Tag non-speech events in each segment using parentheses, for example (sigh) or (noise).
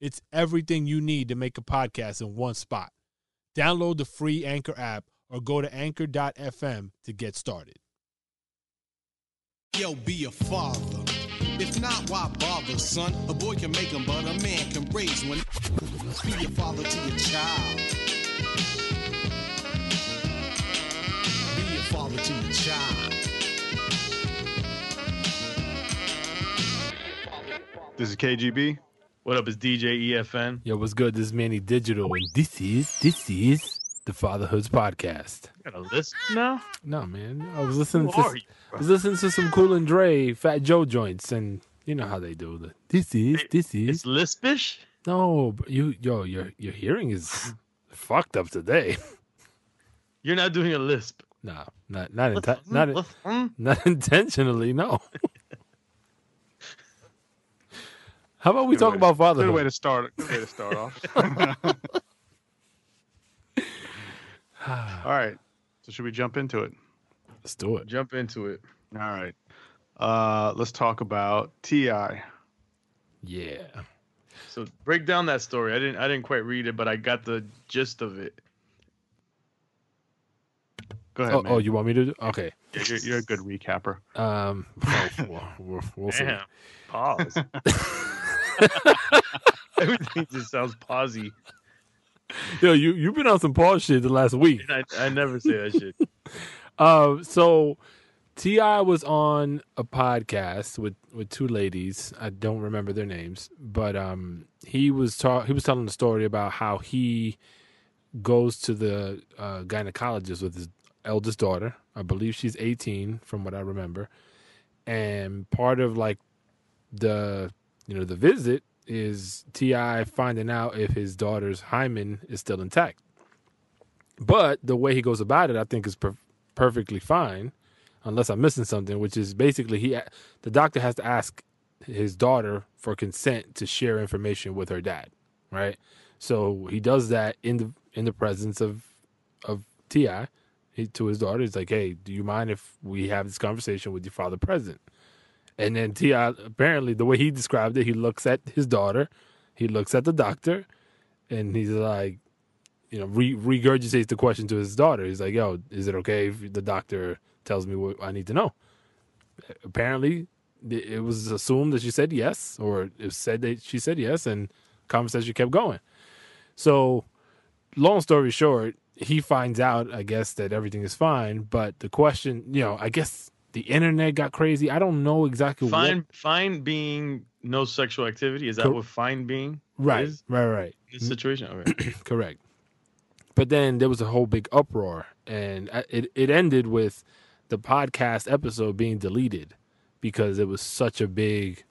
It's everything you need to make a podcast in one spot. Download the free Anchor app or go to anchor.fm to get started. Yo, be a father. If not, why bother, son? A boy can make them, but a man can raise one. Be a father to your child. Be a father to your child. This is KGB. What up? Is DJ EFN? Yo, what's good? This is Manny Digital, and this is this is the Fatherhoods Podcast. Got a list now? No, man, I was listening Who to you, I was listening to some Cool and Dre, Fat Joe joints, and you know how they do the this is this is It's lispish. no, you yo your your hearing is fucked up today. (laughs) You're not doing a lisp. No, not not inten- not not intentionally. No. (laughs) How about we Good talk way- about Good way fatherhood? to start. Good way to start off. (laughs) All right. So should we jump into it? Let's do it. Jump into it. All right. Uh, let's talk about Ti. Yeah. So break down that story. I didn't. I didn't quite read it, but I got the gist of it. Go ahead. Oh, man. oh, you want me to? Do? Okay. Yeah, you're, you're a good recapper. Um. well, (laughs) we'll, we'll, we'll see. Damn. Pause. (laughs) (laughs) Everything just sounds posy. Yo, you you've been on some pause shit the last week. I, I never say that shit. (laughs) Uh, so T.I. was on a podcast with with two ladies. I don't remember their names, but um, he was ta- he was telling the story about how he goes to the uh, gynecologist with his eldest daughter. I believe she's 18, from what I remember. And part of like the you know the visit is T.I. finding out if his daughter's hymen is still intact. But the way he goes about it, I think, is per- perfectly fine, unless I'm missing something. Which is basically he, the doctor has to ask his daughter for consent to share information with her dad, right? So he does that in the in the presence of of Ti. He, to his daughter, he's like, "Hey, do you mind if we have this conversation with your father present?" And then T.I., apparently, the way he described it, he looks at his daughter, he looks at the doctor, and he's like, you know, re- regurgitates the question to his daughter. He's like, "Yo, is it okay if the doctor tells me what I need to know?" Apparently, it was assumed that she said yes, or it said that she said yes, and conversation kept going. So, long story short, he finds out, I guess, that everything is fine. But the question, you know, I guess the internet got crazy. I don't know exactly Fine. what. Fine being no sexual activity. Is that Cor- what fine being Right, is right, right. this situation? Okay. (clears throat) Correct. But then there was a whole big uproar, and it it ended with the podcast episode being deleted because it was such a big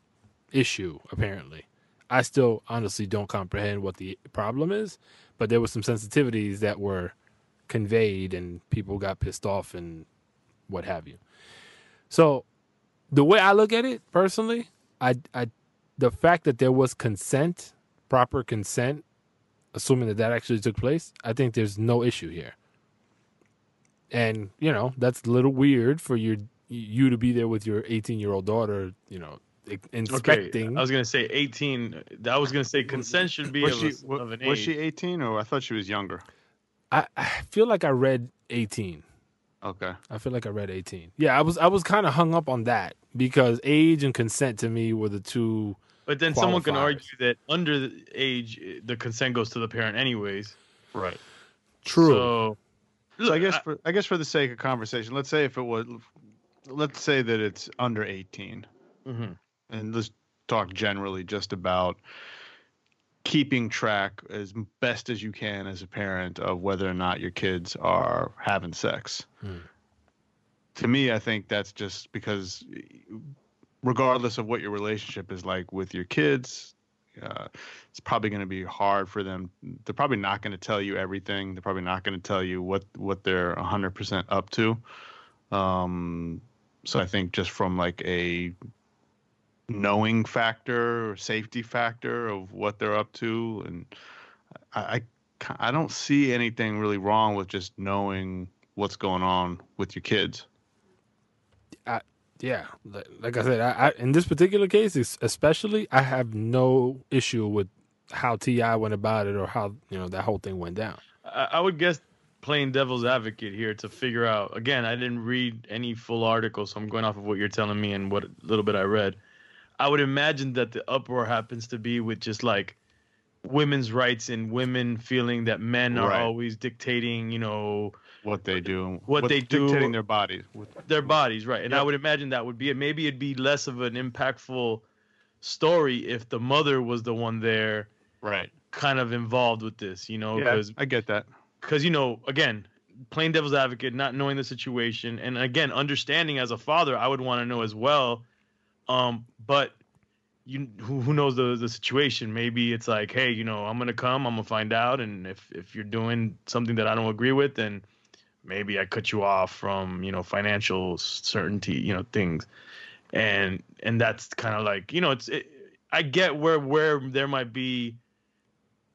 issue. Apparently, I still honestly don't comprehend what the problem is, but there were some sensitivities that were conveyed, and people got pissed off and what have you. So, the way I look at it personally, I I the fact that there was consent, proper consent assuming that that actually took place, I think there's no issue here. And you know that's a little weird for your you to be there with your 18 year old daughter, you know, i- Okay. I was gonna say 18. I was gonna say consent should be Was of, she, a- of an was age. Was she 18 or I thought she was younger? I, I feel like I read 18. Okay. I feel like I read 18. Yeah, I was I was kind of hung up on that because age and consent to me were the two. But then someone can argue that under the age, the consent goes to the parent anyways. Right. True. So, So I look, guess for I guess for the sake of conversation, let's say if it was, let's say that it's under 18, mhm. and let's talk generally just about keeping track as best as you can as a parent of whether or not your kids are having sex. Hmm. To me, I think that's just because regardless of what your relationship is like with your kids, uh, it's probably going to be hard for them. They're probably not going to tell you everything. They're probably not going to tell you what what they're 100% up to. Um, so I think just from like a knowing factor or safety factor of what they're up to, and I, I I don't see anything really wrong with just knowing what's going on with your kids. Yeah, like, like I said, I, I, in this particular case, especially, I have no issue with how T.I. went about it or how you know that whole thing went down. I, I would guess playing devil's advocate here to figure out. Again, I didn't read any full article, so I'm going off of what you're telling me and what little bit I read. I would imagine that the uproar happens to be with just like women's rights and women feeling that men are Right. always dictating, you know, What they do, What they do- dictating their bodies. Their bodies, right? And I would imagine that would be it. Maybe it'd be less of an impactful story if the mother was the one there, Right. kind of involved with this, you know, Yeah, because I get that. because you know again playing devil's advocate not knowing the situation and again understanding as a father i would want to know as well um but you who, who knows the the situation? Maybe it's like hey you know i'm gonna come i'm gonna find out and if if you're doing something that i don't agree with then maybe i cut you off from you know financial certainty you know things. And and that's kind of like you know it's it, i get where where there might be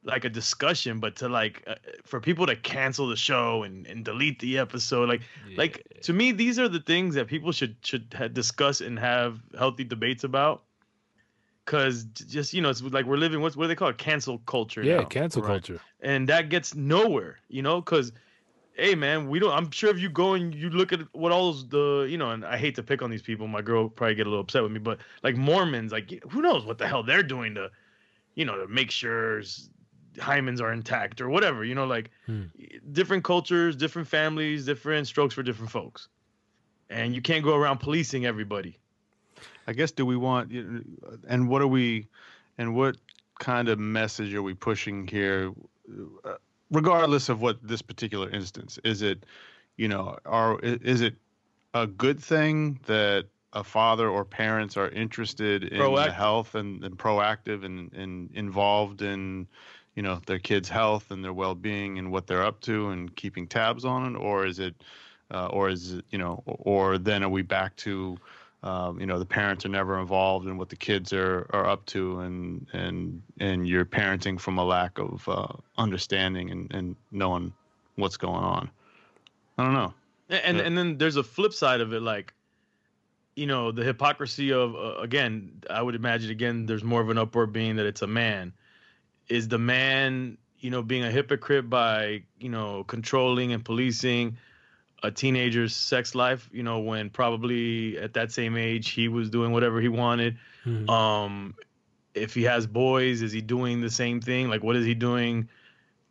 like a discussion but to like uh, for people to cancel the show and, and delete the episode like like to me these are the things that people should should ha- discuss and have healthy debates about because just you know it's like we're living what's what do they call it cancel culture yeah, now. cancel Right. culture. and that gets nowhere you know because hey man we don't i'm sure if you go and you look at what all those the you know and i hate to pick on these people my girl probably get a little upset with me but like mormons like who knows what the hell they're doing to you know to make sure s- hymens are intact or whatever you know like Hmm. different cultures different families different strokes for different folks. And you can't go around policing everybody. I guess do we want and what are we and what kind of message are we pushing here uh, regardless of what this particular instance? Is it you know are is it a good thing that a father or parents are interested in the health and, and proactive and, and involved in you know their kids health and their well-being and what they're up to and keeping tabs on it? Or is it uh, or is it you know or then are we back to um, you know the parents are never involved in what the kids are, are up to and and and you're parenting from a lack of uh, understanding and, and knowing what's going on? I don't know. And Yeah. and then there's a flip side of it like you know the hypocrisy of uh, again i would imagine again there's more of an uproar being that it's a man is the man you know being a hypocrite by you know controlling and policing a teenager's sex life you know when probably at that same age he was doing whatever he wanted. Mhm. um if he has boys is he doing the same thing? Like what is he doing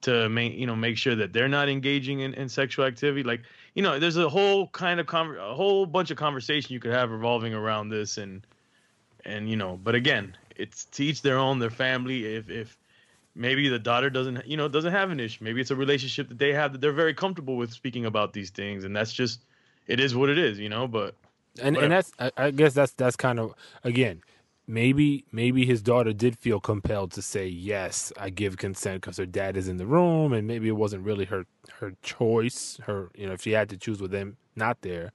to make you know make sure that they're not engaging in, in sexual activity? Like you know there's a whole kind of con- a whole bunch of conversation you could have revolving around this and and you know but again it's to each their own their family. If if maybe the daughter doesn't you know doesn't have an issue. Maybe it's a relationship that they have that they're very comfortable with speaking about these things and that's just it is what it is you know but and Whatever. and that's I, guess that's that's kind of again maybe maybe his daughter did feel compelled to say yes i give consent because her dad is in the room and maybe it wasn't really her her choice her you know if she had to choose with them not there.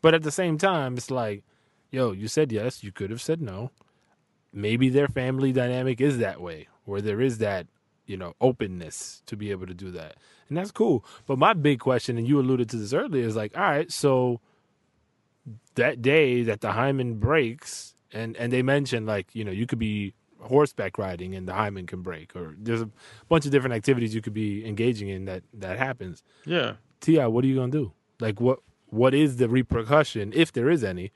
But at the same time it's like yo you said yes you could have said no. Maybe their family dynamic is that way where there is that you know openness to be able to do that. And that's cool. But my big question and you alluded to this earlier is like all right so that day that the hymen breaks and and they mentioned like you know you could be horseback riding and the hymen can break or there's a bunch of different activities you could be engaging in that that happens. Yeah. T.I. what are you gonna do? Like what what is the repercussion if there is any?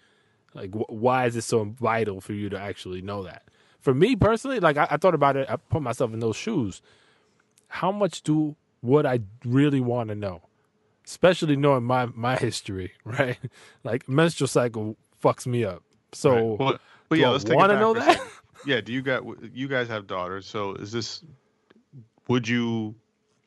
Like wh- why is it so vital for you to actually know that for me personally like I, I thought about it. I put myself in those shoes. How much do would i really want to know? Especially knowing my my history (laughs) right? Like menstrual cycle fucks me up. So Right. well, well do yeah let's take it wanna know that? yeah do you got you guys have daughters so is this would you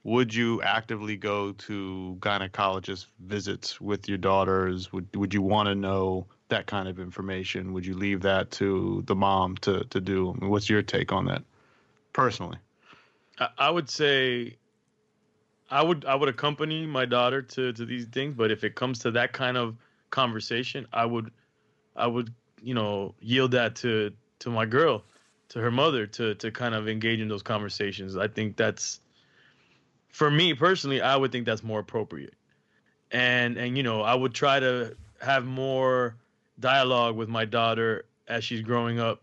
would you actively go to gynecologist visits with your daughters? Would would you want to know that kind of information would you leave that to the mom to to do I mean, what's your take on that personally. I, I would say I would I would accompany my daughter to to these things, but if it comes to that kind of conversation, I would I would you know yield that to to my girl, to her mother, to to kind of engage in those conversations. I think that's for me personally. I would think that's more appropriate, and and you know I would try to have more dialogue with my daughter as she's growing up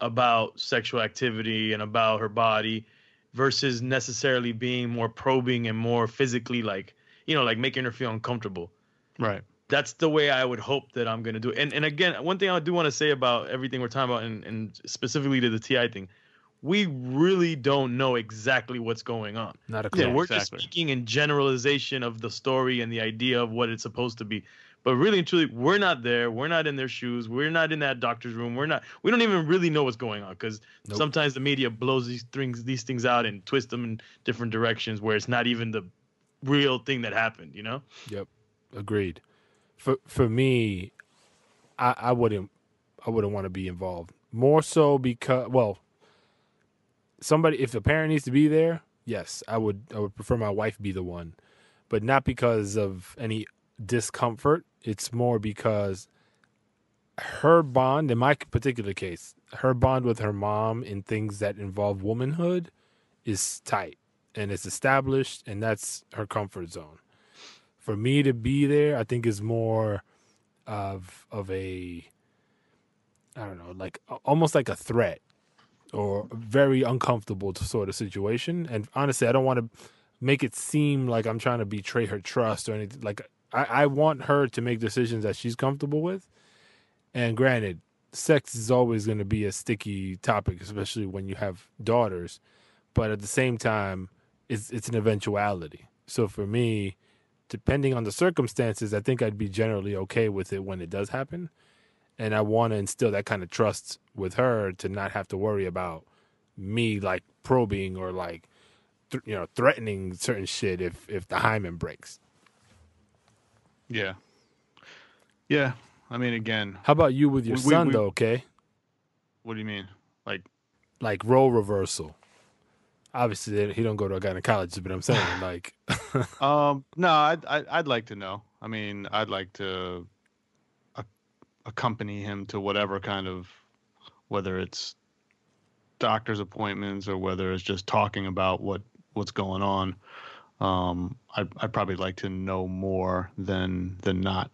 about sexual activity and about her body versus necessarily being more probing and more physically like you know like making her feel uncomfortable Right. that's the way i would hope that i'm going to do it and, and again one thing i do want to say about everything we're talking about and, and specifically to the T.I. thing we really don't know exactly what's going on Not a clue. Yeah, we're exactly. just speaking in generalization of the story and the idea of what it's supposed to be but really and truly we're not there we're not in their shoes we're not in that doctor's room we're not we don't even really know what's going on because Nope. sometimes the media blows these things these things out and twists them in different directions where it's not even the real thing that happened you know Yep, agreed. For for me, I, I wouldn't I wouldn't want to be involved. More so because well, somebody if a parent needs to be there, yes, I would I would prefer my wife be the one, but not because of any discomfort. It's more because her bond in my particular case, her bond with her mom in things that involve womanhood is tight and it's established and that's her comfort zone for me to be there, I think is more of of a I don't know, like almost like a threat or very uncomfortable sort of situation. And honestly, I don't want to make it seem like I'm trying to betray her trust or anything. Like I, I want her to make decisions that she's comfortable with. And granted, sex is always going to be a sticky topic, especially when you have daughters. But at the same time, it's it's an eventuality. So for me, depending on the circumstances, I think I'd be generally okay with it when it does happen. And I want to instill that kind of trust with her to not have to worry about me like probing or like, th- you know, threatening certain shit if if the hymen breaks. Yeah. Yeah. I mean, again, How about you with your We- son we- though? Okay, what do you mean? Like, like role reversal. Obviously, he don't go to a gynecologist, but I'm saying (laughs) like, um, no, I'd, I'd I'd like to know. I mean, I'd like to a- accompany him to whatever kind of, whether it's doctor's appointments or whether it's just talking about what what's going on. Um, I'd, I'd probably like to know more than than not.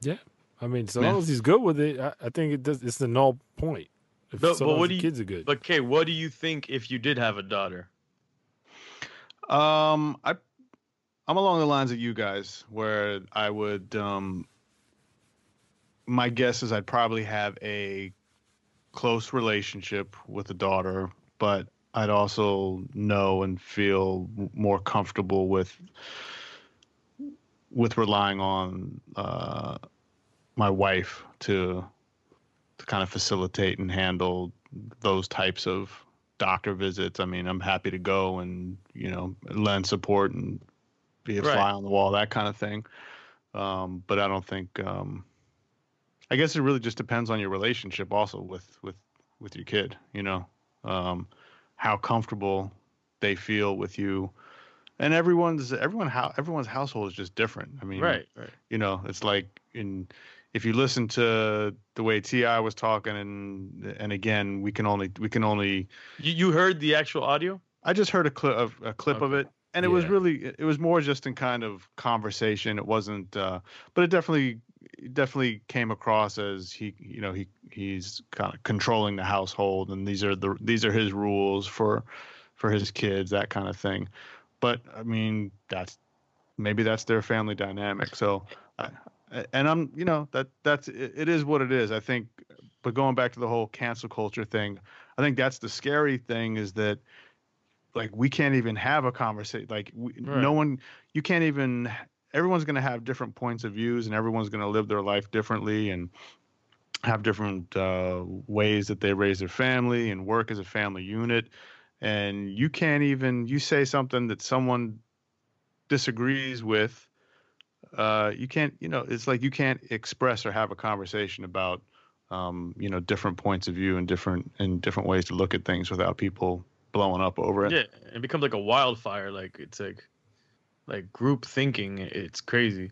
yeah. I mean, so Yeah. long as he's good with it, I, I think it does. It's the null point. If But- so but what do you- kids are good. but Kay, what do you think if you did have a daughter Um, I, I'm along the lines of you guys, where I would. Um, my guess is I'd probably have a close relationship with a daughter, but I'd also know and feel more comfortable with with relying on uh, my wife to to kind of facilitate and handle those types of doctor visits. I mean, I'm happy to go and you know lend support and be a Right. fly on the wall, that kind of thing. Um, but I don't think. Um, I guess it really just depends on your relationship, also with with with your kid. You know, um, how comfortable they feel with you, and everyone's everyone how everyone's household is just different. I mean, right right. you know it's like in if you listen to the way T.I. was talking and and again we can only we can only you, you heard the actual audio? I just heard a clip of a clip of it. And it was really it was more just in kind of conversation. It wasn't uh but it definitely it definitely came across as he you know he he's kind of controlling the household and these are the these are his rules for for his kids that kind of thing. But i mean that's maybe that's their family dynamic. So I, and i'm you know that that's it, it is what it is. I think but going back to the whole cancel culture thing i think that's the scary thing is that like we can't even have a conversation like we, Right. no one you can't even everyone's going to have different points of views and everyone's going to live their life differently and have different uh, ways that they raise their family and work as a family unit and you can't even you say something that someone disagrees with uh, you can't you know it's like you can't express or have a conversation about um, you know different points of view and different and different ways to look at things without people blowing up over it. Yeah, it becomes like a wildfire. Like it's like like group thinking. It's crazy.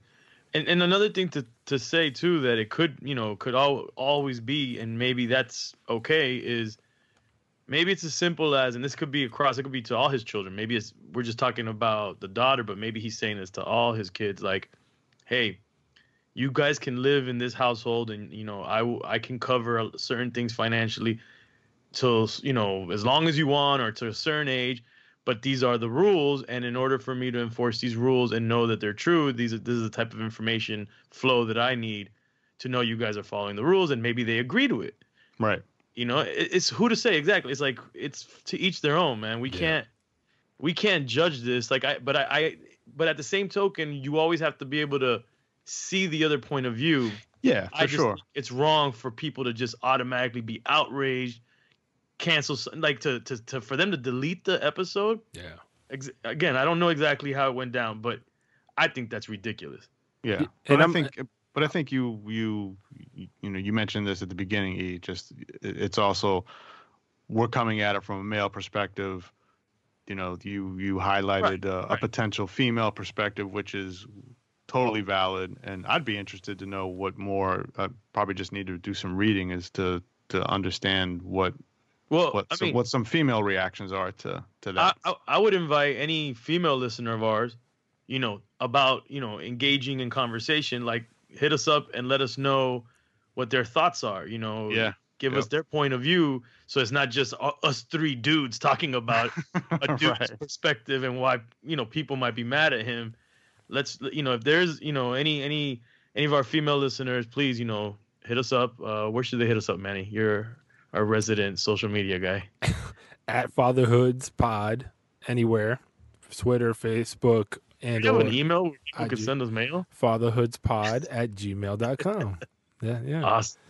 And and another thing to to say too that it could you know could all, always be and maybe that's okay is maybe it's as simple as and this could be across it could be to all his children maybe it's we're just talking about the daughter but maybe he's saying this to all his kids like hey you guys can live in this household and you know i i can cover certain things financially till you know as long as you want or to a certain age but these are the rules and in order for me to enforce these rules and know that they're true these are, this is the type of information flow that i need to know you guys are following the rules and maybe they agree to it Right. you know it, it's who to say exactly it's like it's to each their own man we Yeah. can't we can't judge this like i but I, I but at the same token you always have to be able to see the other point of view Yeah, for I just sure. it's wrong for people to just automatically be outraged, cancel like to to, to for them to delete the episode. Yeah. Ex- again, I don't know exactly how it went down, but I think that's ridiculous. Yeah, and but I I'm- think, but I think you you you know you mentioned this at the beginning. E just it's also we're coming at it from a male perspective. You know, you you highlighted uh, a potential female perspective, which is totally valid, and I'd be interested to know what more. I probably just need to do some reading as to to understand what Well, what I some, mean, what some female reactions are to to that. I I would invite any female listener of ours, you know, about you know engaging in conversation. Like, hit us up and let us know what their thoughts are. You know, yeah, give us their point of view, so it's not just us three dudes talking about (laughs) a dude's right. perspective and why you know people might be mad at him. Let's you know if there's you know any any any of our female listeners, please you know hit us up. Uh, where should they hit us up, Manny? You're our resident social media guy. (laughs) At Fatherhoods Pod anywhere, Twitter, Facebook, and you have an email where people I could send us mail? fatherhoodspod (laughs) at gmail.com. Yeah, yeah. Awesome.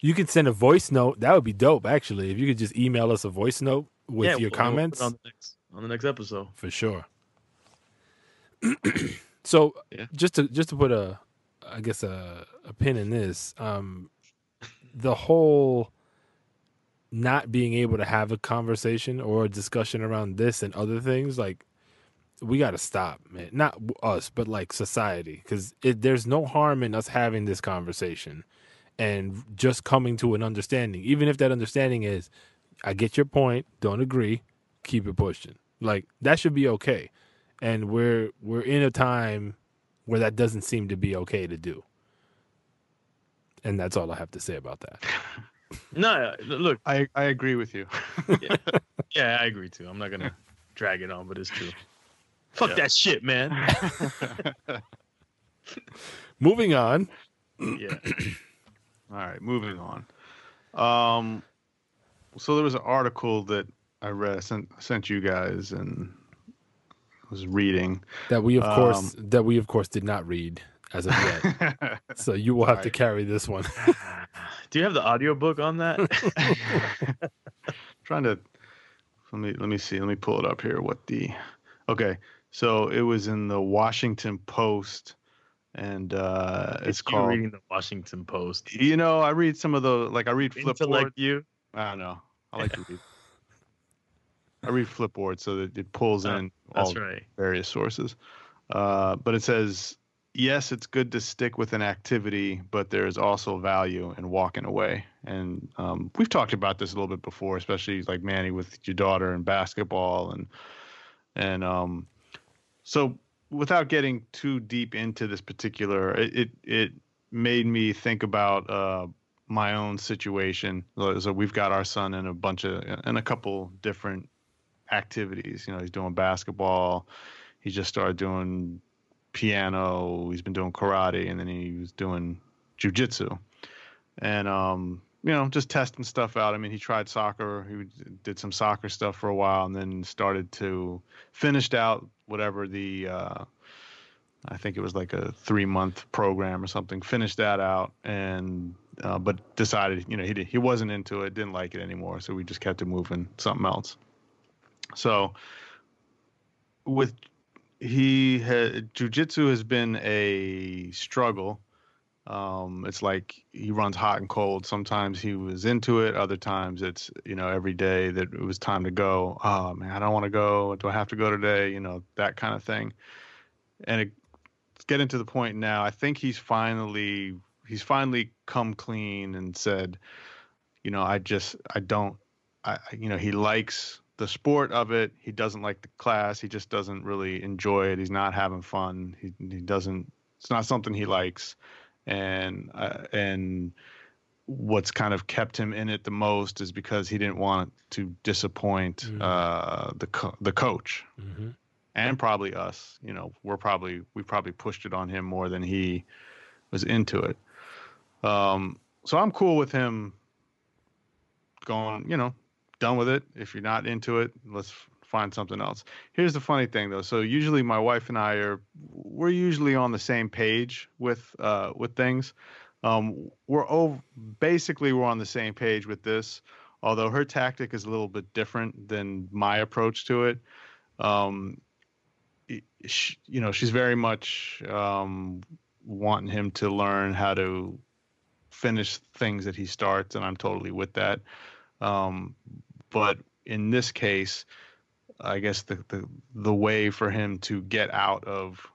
You could send a voice note. That would be dope, actually. If you could just email us a voice note with Yeah, your we'll- we'll comments, on the next on the next episode. for sure. (clears throat) so, Yeah. just to just to put a, I guess a, a pin in this, um, the whole not being able to have a conversation or a discussion around this and other things, like we got to stop, man. Not us, but like society, because there's no harm in us having this conversation and just coming to an understanding, even if that understanding is, I get your point, don't agree, keep it pushing. Like that should be okay. And we're we're in a time where that doesn't seem to be okay to do. And that's all I have to say about that. (laughs) No, look, I I agree with you. (laughs) yeah, I agree too. I'm not gonna drag it on, but it's true. Fuck Yeah. that shit, man. (laughs) Moving on. yeah. (clears throat) All right, moving on. Um, so there was an article that I read, sent sent you guys, and was reading. That we of Um, course that we of course did not read as of yet. (laughs) so you will have to carry this one. Do you have the audiobook on that? (laughs) (laughs) Trying to let me let me see. Let me pull it up here. What the? Okay, so it was in the Washington Post, and uh, it's called. reading the Washington Post. You know, I read some of the like I read Flipboard. you. I don't know. I like to read. (laughs) I read Flipboard so that it pulls Oh, in all That's various sources. Uh, but it says, yes, it's good to stick with an activity, but there is also value in walking away. And um, we've talked about this a little bit before, especially like Manny with your daughter and basketball, and and um, so without getting too deep into this particular, it it, it made me think about. Uh, my own situation. So we've got our son in a bunch of in a couple different activities. You know, he's doing basketball. He just started doing piano. He's been doing karate, and then he was doing jujitsu. And um, you know, just testing stuff out. I mean, he tried soccer. He did some soccer stuff for a while, and then started to finished out whatever the. Uh, I think it was like a three month program or something. Finished that out and uh, but decided you know he did, he wasn't into it, didn't like it anymore, so we just kept it moving, something else. So with he had jujitsu has been a struggle Um, it's like he runs hot and cold. Sometimes he was into it. Other times it's you know every day that it was time to go. Oh man, I don't want to go. Do I have to go today? You know that kind of thing. And it, it's getting to the point now. I think he's finally he's finally come clean and said, you know, I just I don't. I you know he likes the sport of it. He doesn't like the class. He just doesn't really enjoy it. He's not having fun. He he doesn't. It's not something he likes and uh, and what's kind of kept him in it the most is because he didn't want to disappoint mm-hmm. uh, the co- the coach mm-hmm. and probably us. You know, we're probably we probably pushed it on him more than he was into it. Um, so I'm cool with him going. You know, done with it. If you're not into it, let's find something else. Here's the funny thing though. So usually my wife and I are we're usually on the same page with uh, with things. Um, we're over, basically we're on the same page with this, although her tactic is a little bit different than my approach to it. Um, she, you know, she's very much um, wanting him to learn how to finish things that he starts, and I'm totally with that. Um, but in this case, I guess the, the the way for him to get out of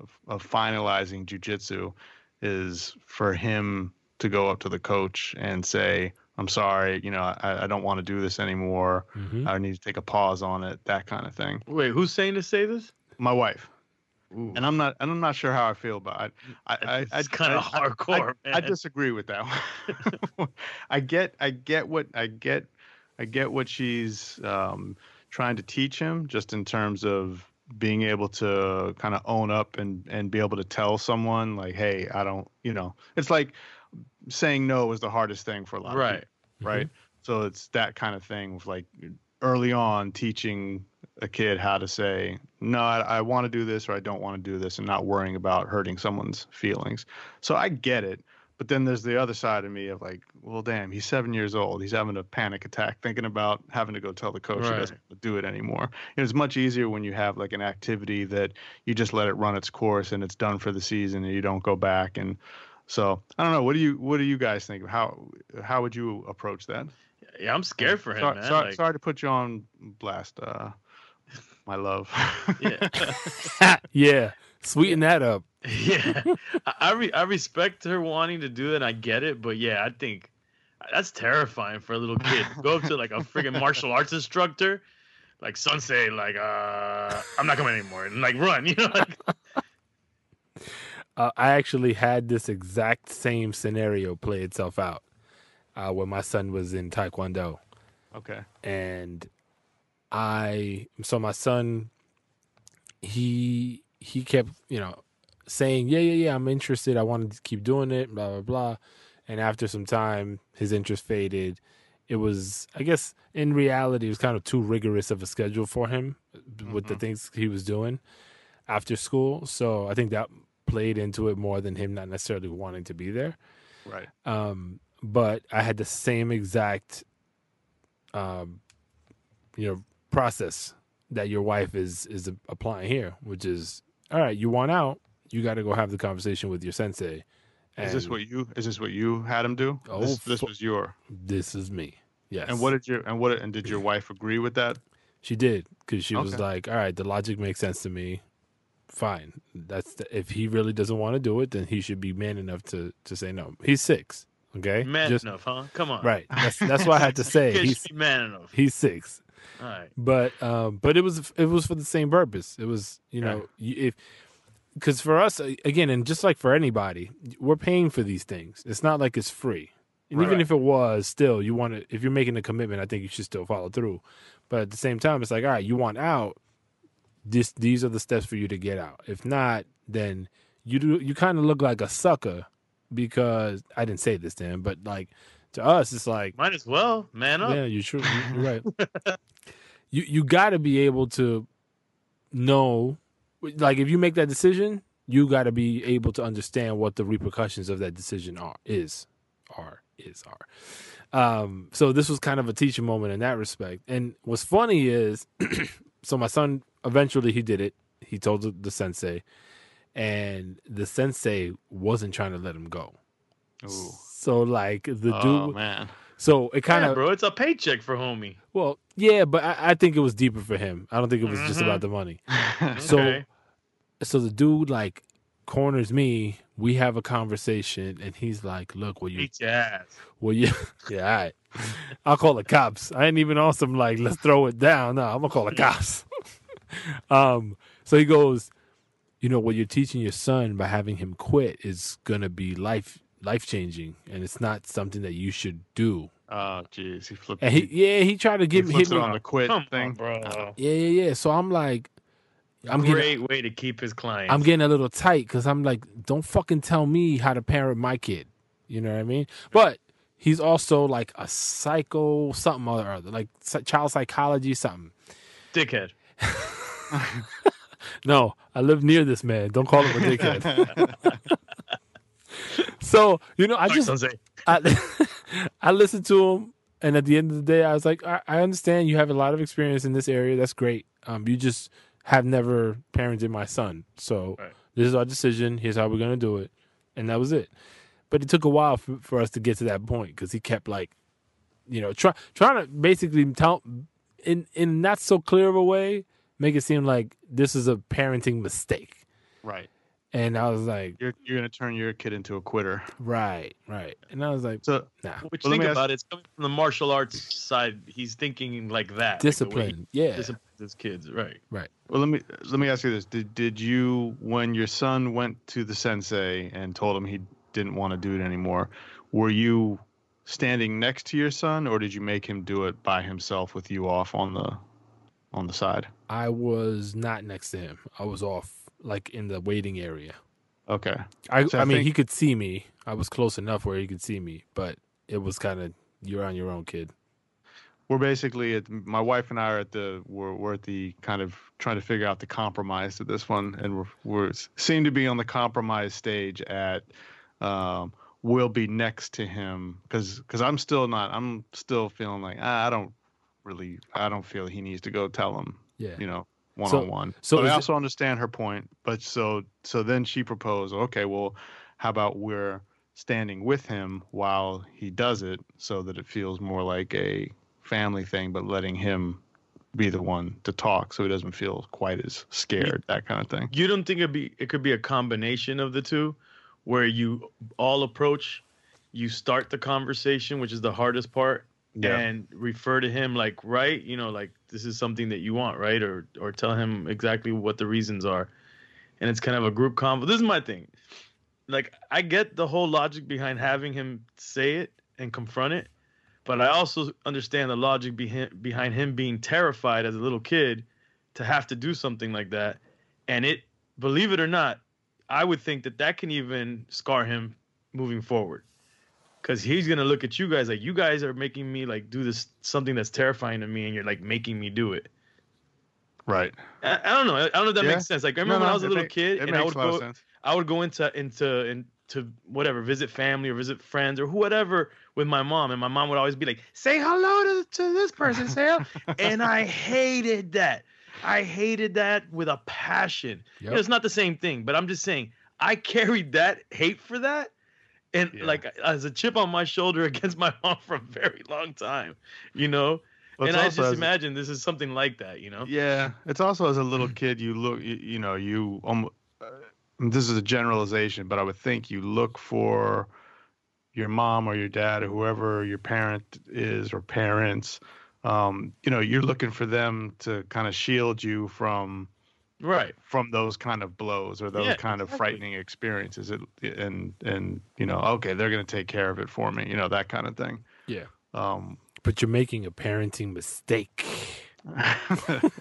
of, of finalizing jujitsu is for him to go up to the coach and say, "I'm sorry, you know, I, I don't want to do this anymore. Mm-hmm. I need to take a pause on it." That kind of thing. Wait, who's saying to say this? My wife. Ooh. And I'm not, and I'm not sure how I feel about it. I, I, it's kind of hardcore. I, I, disagree with that. (laughs) I get, I get what, I get, I get what she's um, trying to teach him, just in terms of being able to kind of own up and and be able to tell someone like, hey, I don't, you know, it's like saying no is the hardest thing for a lot right. of people, right? Mm-hmm. So it's that kind of thing with like early on teaching a kid how to say no I, I want to do this or i don't want to do this and not worrying about hurting someone's feelings so i get it but then there's the other side of me of like, well, damn, he's seven years old. He's having a panic attack thinking about having to go tell the coach right. he doesn't do it anymore. it's much easier when you have like an activity that you just let it run its course and it's done for the season and you don't go back. And so I don't know. What do you What do you guys think? How How would you approach that? Yeah, I'm scared for him, sorry, man. Sorry, like... sorry to put you on blast. Uh, my love. yeah. (laughs) (laughs) yeah. Sweeten that up. (laughs) Yeah, I re- I respect her wanting to do that. I get it, but yeah, I think that's terrifying for a little kid. (laughs) Go up to like a freaking martial arts instructor, like Sensei, like uh, I'm not coming anymore, and like run, (laughs) you know. Like... Uh, I actually had this exact same scenario play itself out uh, when my son was in Taekwondo. Okay. And I, so my son, he he kept, you know, saying, "Yeah, yeah, yeah, I'm interested. I wanted to keep doing it." Blah blah blah. And after some time, his interest faded. It was, I guess, in reality, it was kind of too rigorous of a schedule for him mm-hmm. with the mm-hmm. things he was doing after school. So I think that played into it more than him not necessarily wanting to be there. Right. Um, but I had the same exact, um, you know, process that your wife is is applying here, which is all right. You want out, you got to go have the conversation with your sensei. And is this what you? Is this what you had him do? Oh, this, this was your. This is me. Yes. And what did your and what and did your wife agree with that? She did because she okay. was like, "All right, the logic makes sense to me. Fine. That's the, if he really doesn't want to do it, then he should be man enough to to say no. He's six. Okay, man Just, enough, huh? Come on. Right. That's that's what I had to (laughs) say. he's man enough. He's six. All right. But um, but it was it was for the same purpose. It was you know if because for us again, and just like for anybody, we're paying for these things. It's not like it's free. And right. even if it was, still, you want to. If you're making a commitment, I think you should still follow through. But at the same time, it's like, all right, you want out. This, these are the steps for you to get out. If not, then you do. You kind of look like a sucker because I didn't say this him, but like to us, it's like might as well, man up. Yeah, you sure you're right. (laughs) you you got to be able to know like if you make that decision, you got to be able to understand what the repercussions of that decision are is are is are. Um, so this was kind of a teaching moment in that respect. And what's funny is, (clears throat) so my son eventually he did it. He told the, the sensei, and the sensei wasn't trying to let him go. Ooh. So like the Oh dude, man. so it kind yeah, of bro, it's a paycheck for homie. well, yeah, but I, I think it was deeper for him. I don't think it was just Mhm. about the money. (laughs) So Okay. so the dude like corners me. We have a conversation, and he's like, "Look, will you Beat your ass. Well, yeah, (laughs) yeah, all right. I'll call the cops. I ain't even on some like let's throw it down. No, I'm gonna call the (laughs) cops. um, so he goes, you know, what you're teaching your son by having him quit is gonna be life life changing, and it's not something that you should do. Oh jeez, he flipped. And he, yeah, he tried to he give hit flips me. on the quit Come thing. on, bro. Yeah, yeah, yeah. So I'm like, I'm getting, Great way to keep his client. I'm getting a little tight because I'm like, don't fucking tell me how to parent my kid. You know what I mean? But he's also like a psycho something or other, like child psychology something. dickhead. (laughs) No, I live near this man. Don't call him a dickhead. (laughs) so you know, I Sorry, just Sensei. I, (laughs) I listened to him, and at the end of the day, I was like, I, I understand you have a lot of experience in this area. That's great. Um, you just have never parented my son, so Right. this is our decision. Here's how we're gonna do it, and that was it. But it took a while for, for us to get to that point because he kept like, you know, try, trying to basically tell in in not so clear of a way, make it seem like this is a parenting mistake. right. And I was like, You're you're gonna turn your kid into a quitter. right, right. And I was like, So nah, Which Well, think me ask- about it, it's coming from the martial arts side. He's thinking like that. like the way discipline. he yeah, disciplines his kids, right? right? Well, let me let me ask you this: Did did you, when your son went to the sensei and told him he didn't want to do it anymore, were you standing next to your son, or did you make him do it by himself with you off on the on the side? I was not next to him. I was off, like in the waiting area. Okay, I, So I, I mean, he could see me. I was close enough where he could see me, but it was kind of you're on your own, kid. we're basically at my wife and I are at the we're we're at the kind of trying to figure out the compromise to this one, and we're we're seem to be on the compromise stage at. Um, we'll be next to him because because I'm still not I'm still feeling like ah, I don't really I don't feel he needs to go tell him Yeah. you know one So- on one. so but is I it- also understand her point. But so so then she proposed, okay, well, how about we're standing with him while he does it, so that it feels more like a family thing, but letting him be the one to talk, so he doesn't feel quite as scared, that kind of thing. You don't think it be it could be a combination of the two, where you all approach, you start the conversation, which is the hardest part, and refer to him like right, you know, like this is something that you want, right, or or tell him exactly what the reasons are, and it's kind of a group convo. This is my thing. Like I get the whole logic behind having him say it and confront it, but I also understand the logic behind behind him being terrified as a little kid to have to do something like that. And it believe it or not i would think that that can even scar him moving forward because he's gonna look at you guys like you guys are making me like do this something that's terrifying to me and you're like making me do it Right. i, I don't know i don't know if that Yeah. makes sense like i remember No, when no, i was a little make- kid and i would go sense. I would go into into into whatever, visit family or visit friends or whatever with my mom, and my mom would always be like, "Say hello to to this person, say," hello." (laughs) and I hated that. I hated that with a passion. You know, it's not the same thing, but I'm just saying I carried that hate for that, and Yeah. like as a chip on my shoulder (laughs) against my mom for a very long time. You know, Well, and I just imagine this is something like that. You know, Yeah, it's also as a little (clears throat) kid, you look, you, you know, you um, uh, this is a generalization, but I would think you look for your mom or your dad or whoever your parent is or parents. Um, you know, you're looking for them to kind of shield you from right? from those kind of blows or those Yeah, kind of exactly. frightening experiences. It, and and you know, okay, they're going to take care of it for me. You know, that kind of thing. Yeah. Um, But you're making a parenting mistake. (laughs)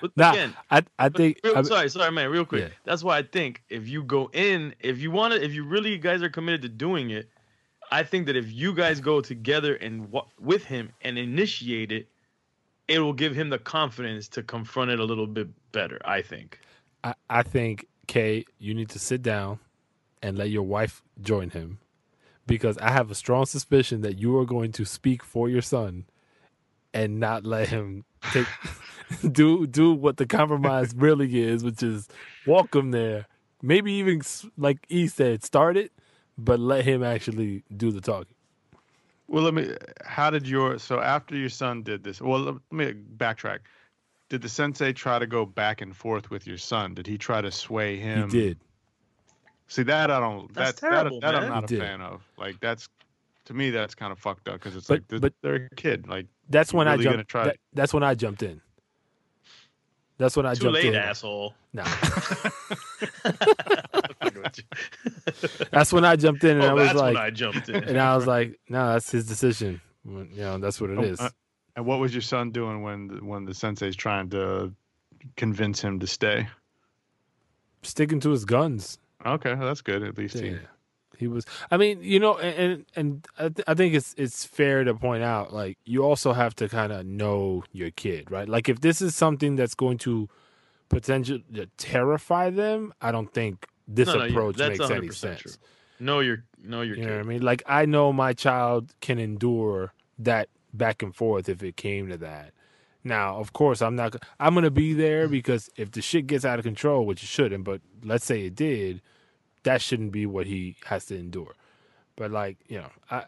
But Nah, again, I I think real, I- sorry, sorry, man, real quick. Yeah. That's why I think if you go in, if you want to, if you really guys are committed to doing it, I think that if you guys go together and wa- with him and initiate it, it will give him the confidence to confront it a little bit better. I think. I, I think Kay, you need to sit down and let your wife join him, because I have a strong suspicion that you are going to speak for your son, and not let him take (laughs) do do what the compromise (laughs) really is, which is walk him there. Maybe even like E said, start it, but let him actually do the talking. Well, let me. How did your so after your son did this? Well, let me backtrack. Did the sensei try to go back and forth with your son? Did he try to sway him? he did. See that I don't. That's that, terrible, that, that. I'm not He a did. fan of. Like that's to me that's kind of fucked up because it's But- like they're, but- they're a kid. Like That's when really I jumped. try- that- that's when I jumped in. That's when I Too jumped late, in. asshole. Nah. (laughs) (laughs) (laughs) That's when I jumped in and I oh, was that's like, when I jumped in. and I was like, no, that's his decision. Well, You know, that's what it Oh, is. uh, and what was your son doing when the, when the sensei's trying to convince him to stay? Sticking to his guns. Okay, well, that's good. At least he. Yeah. He was. I mean, you know, and and, and I, th- I think it's it's fair to point out, like you also have to kind of know your kid, right? Like if this is something that's going to potentially terrify them, I don't think this No, no, approach that's makes any 100% sense. true. know your know your You know kid. what I mean? Like I know my child can endure that back and forth if it came to that. Now, of course, I'm not. I'm gonna be there because if the shit gets out of control, which it shouldn't, but let's say it did, that shouldn't be what he has to endure. But like you know, I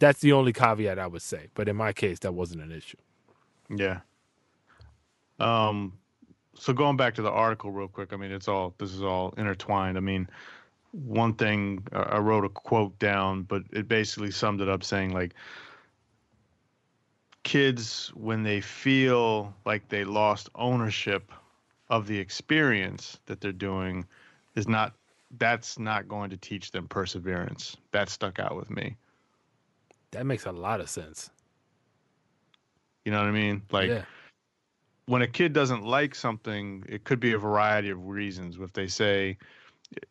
that's the only caveat I would say. But in my case, that wasn't an issue. Yeah. Um, so going back to the article real quick, I mean, it's all this is all intertwined. I mean, one thing I wrote a quote down, but it basically summed it up saying like kids when they feel like they lost ownership of the experience that they're doing is not that's not going to teach them perseverance. That stuck out with me. That makes a lot of sense. You know what I mean? Like yeah, when a kid doesn't like something, it could be a variety of reasons. If they say,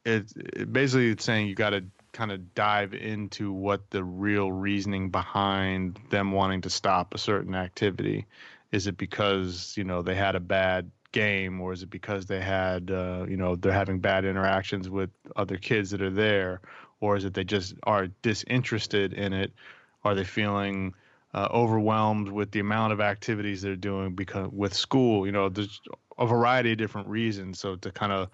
it, it basically it's saying you got to kind of dive into what the real reasoning behind them wanting to stop a certain activity. Is it because you know they had a bad game, or is it because they had uh, you know they're having bad interactions with other kids that are there, or is it they just are disinterested in it? Are they feeling uh, overwhelmed with the amount of activities they're doing because with school, you know, there's a variety of different reasons. So to kind of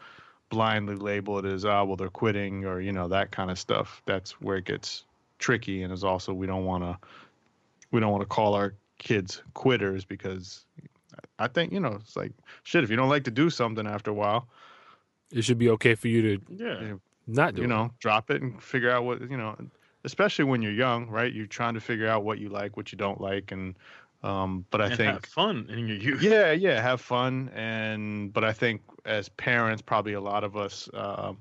blindly label it as, ah, well, they're quitting or, you know, that kind of stuff, that's where it gets tricky. And is also, we don't want to, we don't want to call our kids quitters because I think, you know, it's like, shit, if you don't like to do something after a while, it should be okay for you to Yeah. not do you it. know, drop it and figure out what, you know, especially when you're young, right? You're trying to figure out what you like, what you don't like. And, um, but I and think, have fun in your youth. yeah yeah have fun and but i think as parents probably a lot of us um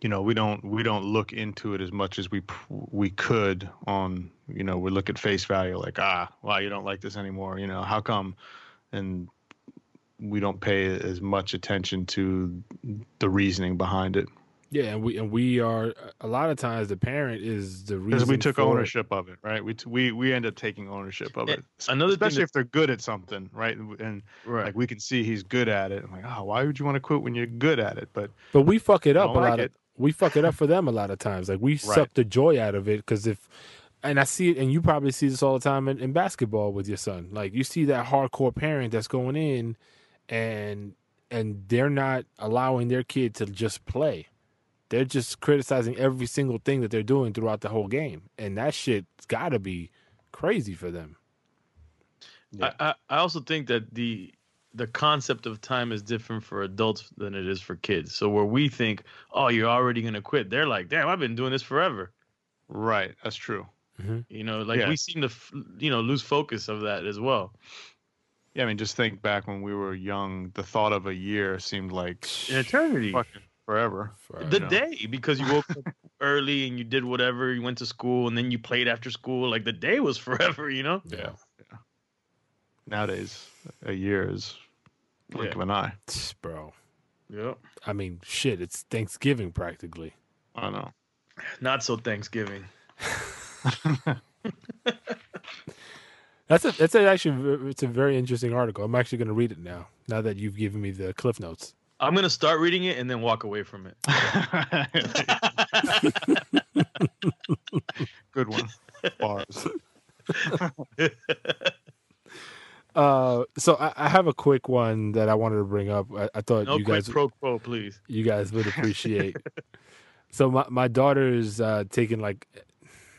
you know we don't we don't look into it as much as we we could on you know we look at face value like ah wow you don't like this anymore you know how come and we don't pay as much attention to the reasoning behind it Yeah, and we and we are a lot of times the parent is the reason because we took for it. ownership of it right we t- we we end up taking ownership of Yeah, it another thing especially that- if they're good at something right and Right. like we can see he's good at it. I'm like, oh, why would you want to quit when you're good at it? But But we fuck it up a like lot it. of we fuck it up for them a lot of times. Like we suck the joy out of it because if and I see it and you probably see this all the time in, in basketball with your son. Like you see that hardcore parent that's going in and and they're not allowing their kid to just play. They're just criticizing every single thing that they're doing throughout the whole game. And that shit's gotta be crazy for them. Yeah. I, I I also think that the the concept of time is different for adults than it is for kids. So where we think, oh, you're already gonna quit, they're like, damn, I've been doing this forever. right, that's true. Mm-hmm. You know, like Yeah. we seem to, you know, lose focus of that as well. Yeah, I mean, just think back when we were young. The thought of a year seemed like An eternity. fucking forever. For- the day because you woke up (laughs) early and you did whatever you went to school and then you played after school like the day was (laughs) forever you know yeah. Nowadays, a year is blink Yeah. of an eye. Bro. yeah I mean, shit, it's Thanksgiving practically. I know. not so thanksgiving (laughs) That's a that's a, actually it's a very interesting article. I'm actually going to read it now. Now that you've given me the cliff notes. I'm gonna start reading it and then walk away from it (laughs) Good one. Bars. (laughs) Uh, so I, I have a quick one that I wanted to bring up. I, I thought No you guys pro quo, please. you guys would appreciate. (laughs) so my my daughter's uh, taking like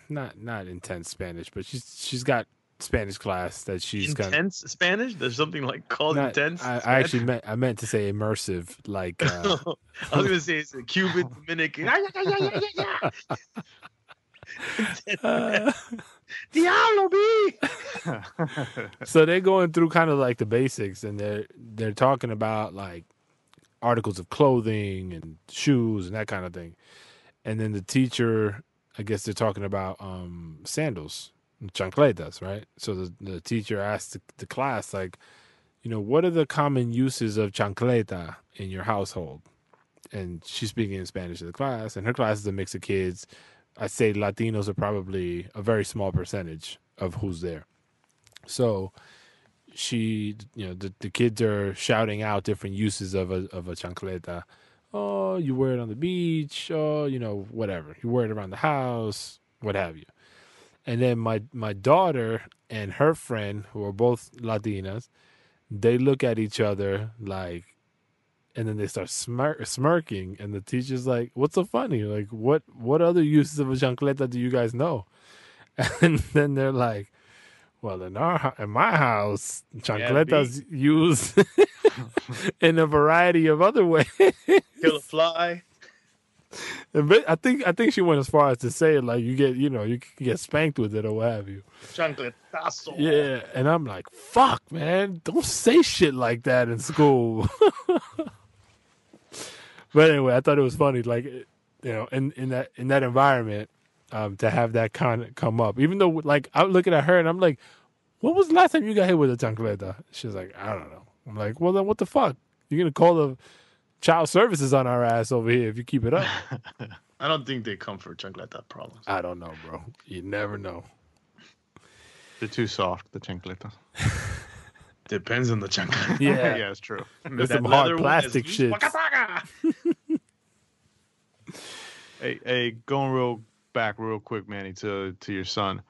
not not intense Spanish, but she's she's got Spanish class that she's kind of. intense Spanish? There's something like called Not, intense. I, I actually meant I meant to say immersive, like uh, (laughs) I was gonna say it's a Cuban, (laughs) Dominican. uh, (laughs) Diablo B. so they're going through kind of like the basics, and they're they're talking about like articles of clothing and shoes and that kind of thing, and then the teacher, I guess they're talking about um, sandals, chancletas, right? So the the teacher asked the, the class like, you know, what are the common uses of chancleta in your household? And she's speaking in Spanish to the class, and her class is a mix of kids. I'd say Latinos are probably a very small percentage of who's there. So she, you know, the, the kids are shouting out different uses of a of a chancleta. Oh, you wear it on the beach. Oh, you know, whatever. You wear it around the house, what have you. And then my my daughter and her friend, who are both Latinas, they look at each other like, and then they start smir- smirking. And the teacher's like, "What's so funny? Like, what what other uses of a chancleta do you guys know?" (laughs) And then they're like, "Well, in our in my house, chancletas used (laughs) in a variety of other ways." Kill a fly. I think I think she went as far as to say it like you get you know you can get spanked with it or what have you. Chancletazo. Yeah, and I'm like, fuck, man, don't say shit like that in school. (laughs) but anyway, I thought it was funny, like you know, in in that in that environment, um, to have that kind of come up. Even though, like, I'm looking at her and I'm like, when was the last time you got hit with a chancleta? She's like, I don't know. I'm like, well, then what the fuck? You're gonna call the child services on our ass over here if you keep it up. (laughs) I don't think they come for chancleta problems. I don't know, bro. You never know. They're too soft, the chancletas. (laughs) Depends on the chancleta. (laughs) Yeah. yeah, it's true. There's That some hard plastic shit. Waka waka. Hey, hey, going real back real quick, Manny, to to your son,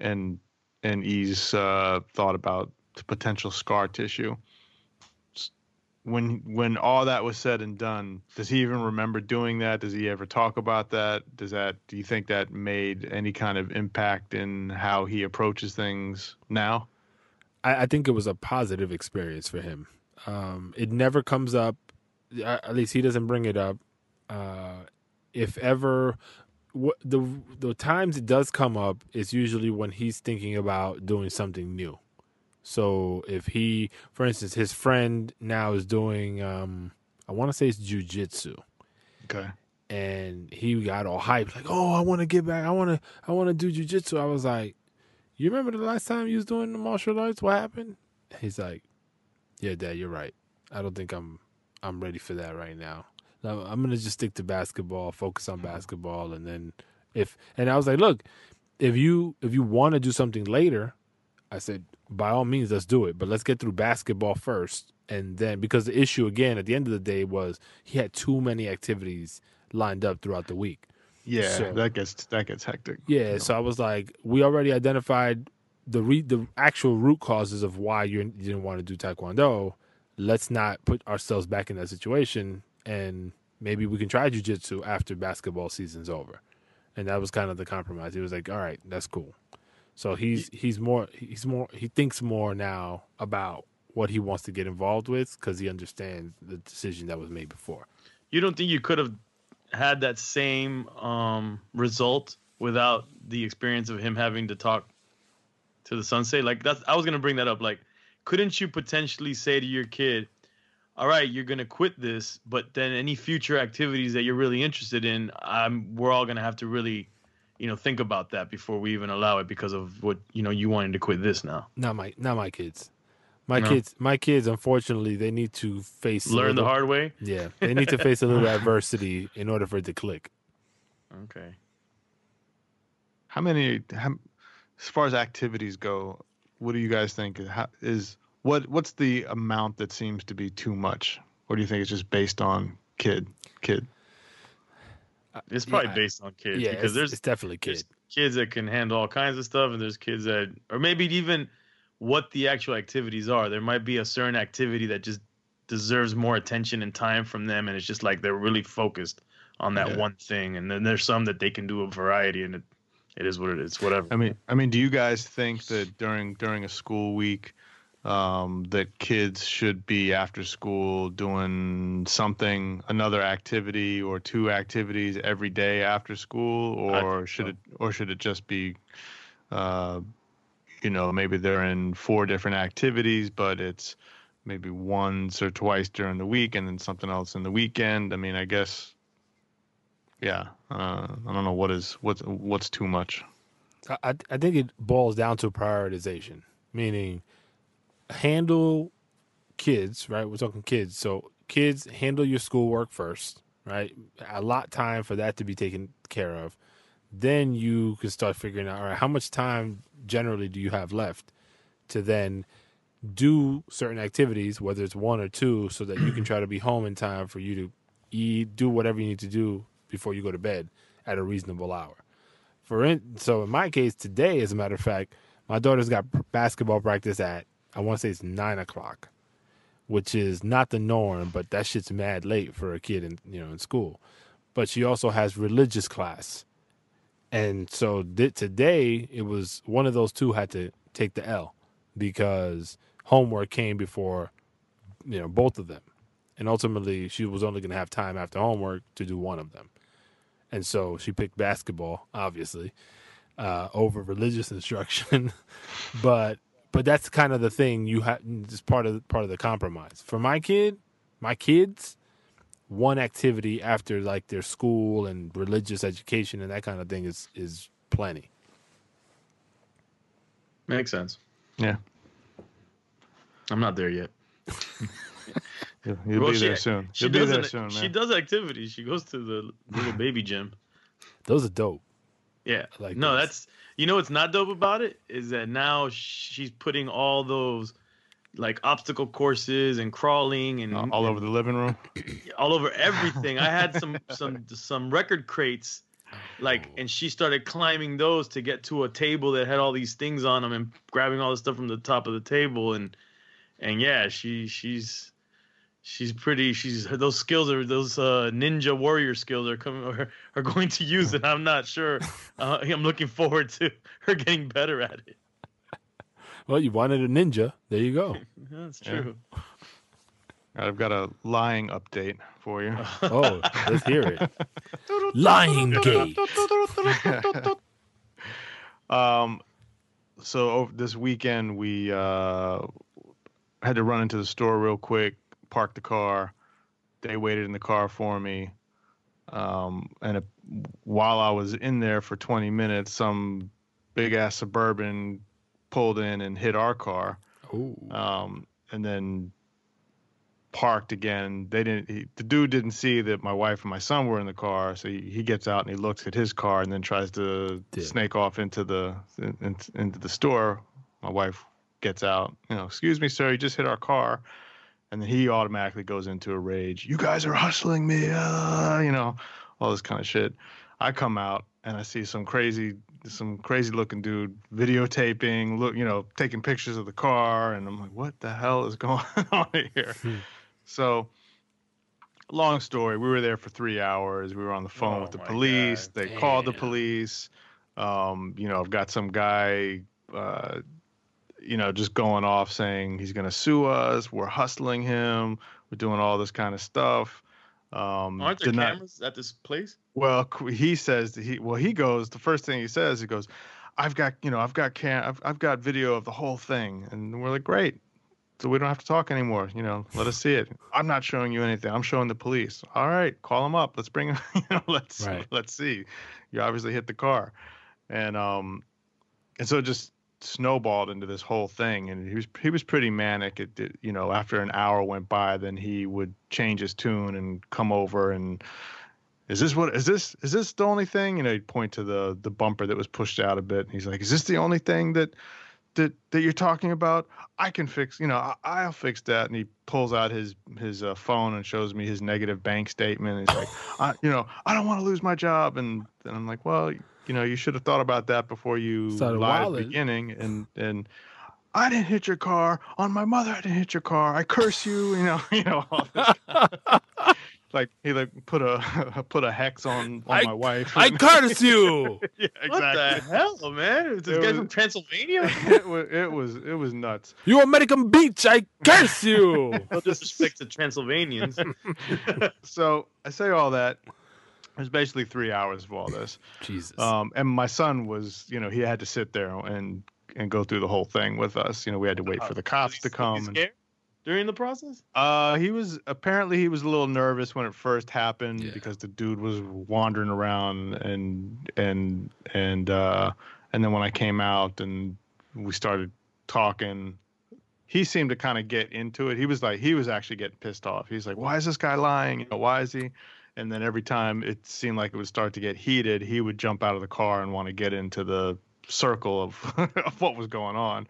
and and he's uh, thought about the potential scar tissue. When when all that was said and done, does he even remember doing that? Does he ever talk about that? Does that do you think that made any kind of impact in how he approaches things now? I, I think it was a positive experience for him. Um, it never comes up, at least he doesn't bring it up. Uh, if ever, what the the times it does come up is usually when he's thinking about doing something new. So if he, for instance, his friend now is doing, um, I want to say it's jujitsu. Okay. and he got all hyped, like, "Oh, I want to get back. I want to. I want to do jujitsu." I was like, "You remember the last time you was doing the martial arts? What happened?" He's like, "Yeah, Dad, you're right. I don't think I'm. I'm ready for that right now. No, I'm gonna just stick to basketball, focus on basketball, and then if." And I was like, "Look, if you if you want to do something later, I said, by all means, let's do it. But let's get through basketball first, and then because the issue again at the end of the day was he had too many activities lined up throughout the week. Yeah, So- that gets that gets hectic. Yeah, so I was like, we already identified the re- the actual root causes of why you you didn't want to do taekwondo. Let's not put ourselves back in that situation, and maybe we can try jujitsu after basketball season's over. And that was kind of the compromise. He was like, "All right, that's cool." So he's he's more he's more he thinks more now about what he wants to get involved with because he understands the decision that was made before. You don't think you could have had that same um, result without the experience of him having to talk to the sensei? Like that's I was gonna bring that up. Like, couldn't you potentially say to your kid, "All right, you're gonna quit this, but then any future activities that you're really interested in, I'm we're all gonna have to really, you know, think about that before we even allow it because of what you know you wanting to quit this now. Not my not my kids. My No. kids, my kids, unfortunately, they need to face a Learn the hard way. Yeah, they need to face a little (laughs) adversity in order for it to click. Okay. How many? How, as far as activities go, what do you guys think? How, is what? What's the amount that seems to be too much, or do you think it's just based on kid? Kid. Uh, it's probably Yeah. based on kids yeah, because it's, there's it's definitely kid. there's kids that can handle all kinds of stuff, and there's kids that, or maybe even what the actual activities are. There might be a certain activity that just deserves more attention and time from them, and it's just like they're really focused on that Yeah. one thing. And then there's some that they can do a variety, and it, it is what it is. Whatever. I mean, I mean, do you guys think that during during a school week, um, that kids should be after school doing something, another activity or two activities every day after school, or should so. it or should it just be, uh, you know, maybe they're in four different activities, but it's maybe once or twice during the week and then something else in the weekend. I mean, I guess. Yeah, uh, I don't know what is what's what's too much. I, I I think it boils down to prioritization, meaning handle kids, right? We're talking kids. So kids handle your schoolwork first, right? A lot time for that to be taken care of. Then you can start figuring out, all right, how much time generally do you have left to then do certain activities, whether it's one or two, so that you can try to be home in time for you to eat, do whatever you need to do before you go to bed at a reasonable hour. For in, so in my case today, as a matter of fact, my daughter's got basketball practice at I want to say it's nine o'clock, which is not the norm, but that shit's mad late for a kid in you know in school. But she also has religious class, and so th- today it was one of those two had to take the L because homework came before you know both of them, and ultimately she was only going to have time after homework to do one of them, and so she picked basketball, obviously, uh, over religious (laughs) instruction, but but that's kind of the thing you have. It's part of part of the compromise for my kid, my kids. One activity after like their school and religious education and that kind of thing is is plenty. Makes sense. Yeah. I'm not there yet. (laughs) You'll, you'll Well, be she- there soon. She You'll be does there an- soon, man. She does activities. She goes to the little baby gym. Those are dope. Yeah. I like no, those. that's you know what's not dope about it is that now she's putting all those like obstacle courses and crawling and Uh, all over the living room. (clears throat) all over everything. I had some (laughs) some some record crates like and she started climbing those to get to a table that had all these things on them and grabbing all the stuff from the top of the table and and yeah, she she's she's pretty she's those skills are those uh ninja warrior skills are coming (laughs) are, are going to use it. I'm not sure. (laughs) Uh, I'm looking forward to (laughs) her getting better at it. Well, you wanted a ninja. There you go. That's Yeah. true. I've got a lying update for you. Oh, let's hear it. Lying gate. um, so this weekend we uh, had to run into the store real quick, park the car. They waited in the car for me, um, and it, while I was in there for 20 minutes, some big ass suburban pulled in and hit our car. Ooh. um, and then parked again. They didn't. He, the dude didn't see that my wife and my son were in the car, so he, he gets out and he looks at his car and then tries to snake off into the in, in- into the store. My wife gets out. You know, excuse me, sir, you just hit our car. And then he automatically goes into a rage. You guys are hustling me, uh, you know, all this kind of shit. I come out and I see some crazy, some crazy looking dude videotaping, look, you know, taking pictures of the car, and I'm like, what the hell is (laughs) going on here? Hmm. so, long story. We were there for three hours. We were on the phone Oh with the police. God, They called the police. Um, you know, I've got some guy. Uh, you know, just going off saying he's going to sue us. We're hustling him. We're doing all this kind of stuff. Um, Aren't there deny- cameras at this place? well, he says that he well he goes the first thing he says he goes, I've got you know I've got can I've, I've got video of the whole thing and we're like great, so we don't have to talk anymore. You know, let us see it. I'm not showing you anything. I'm showing the police. All right, call him up. Let's bring him. (laughs) You know, let's Right. let's see. You obviously hit the car, and um, and so just snowballed into this whole thing and he was he was pretty manic. It did, you know after an hour went by then he would change his tune and come over and is this what is this is this the only thing? You know he'd point to the the bumper that was pushed out a bit and he's like is this the only thing that that that you're talking about? I can fix you know I, i'll fix that. And he pulls out his his uh, phone and shows me his negative bank statement and he's like I, you know i don't want to lose my job. And and i'm like well you know you should have thought about that before you Started lied at the beginning and and I didn't hit your car. On my mother, I didn't hit your car. I curse you. You know, (laughs) you know. All this. (laughs) like he like put a (laughs) put a hex on on I- my wife. I curse you. yeah, What the exactly. hell, man? Is this It guy was- from Transylvania? it was it was it was nuts. You American beach. I curse you. No disrespect to Transylvanians. So I say all that. There's basically three hours of all this. Jesus. Um, and my son was, you know, he had to sit there and and go through the whole thing with us. You know, we had to wait for the cops to come. Was and- during the process? Uh, he was apparently he was a little nervous when it first happened Yeah. because the dude was wandering around and and and uh, and then when I came out and we started talking, he seemed to kind of get into it. He was like he was actually getting pissed off. He's like, "Why is this guy lying? You know, why is he?" And then every time it seemed like it would start to get heated, he would jump out of the car and want to get into the circle of, (laughs) of what was going on.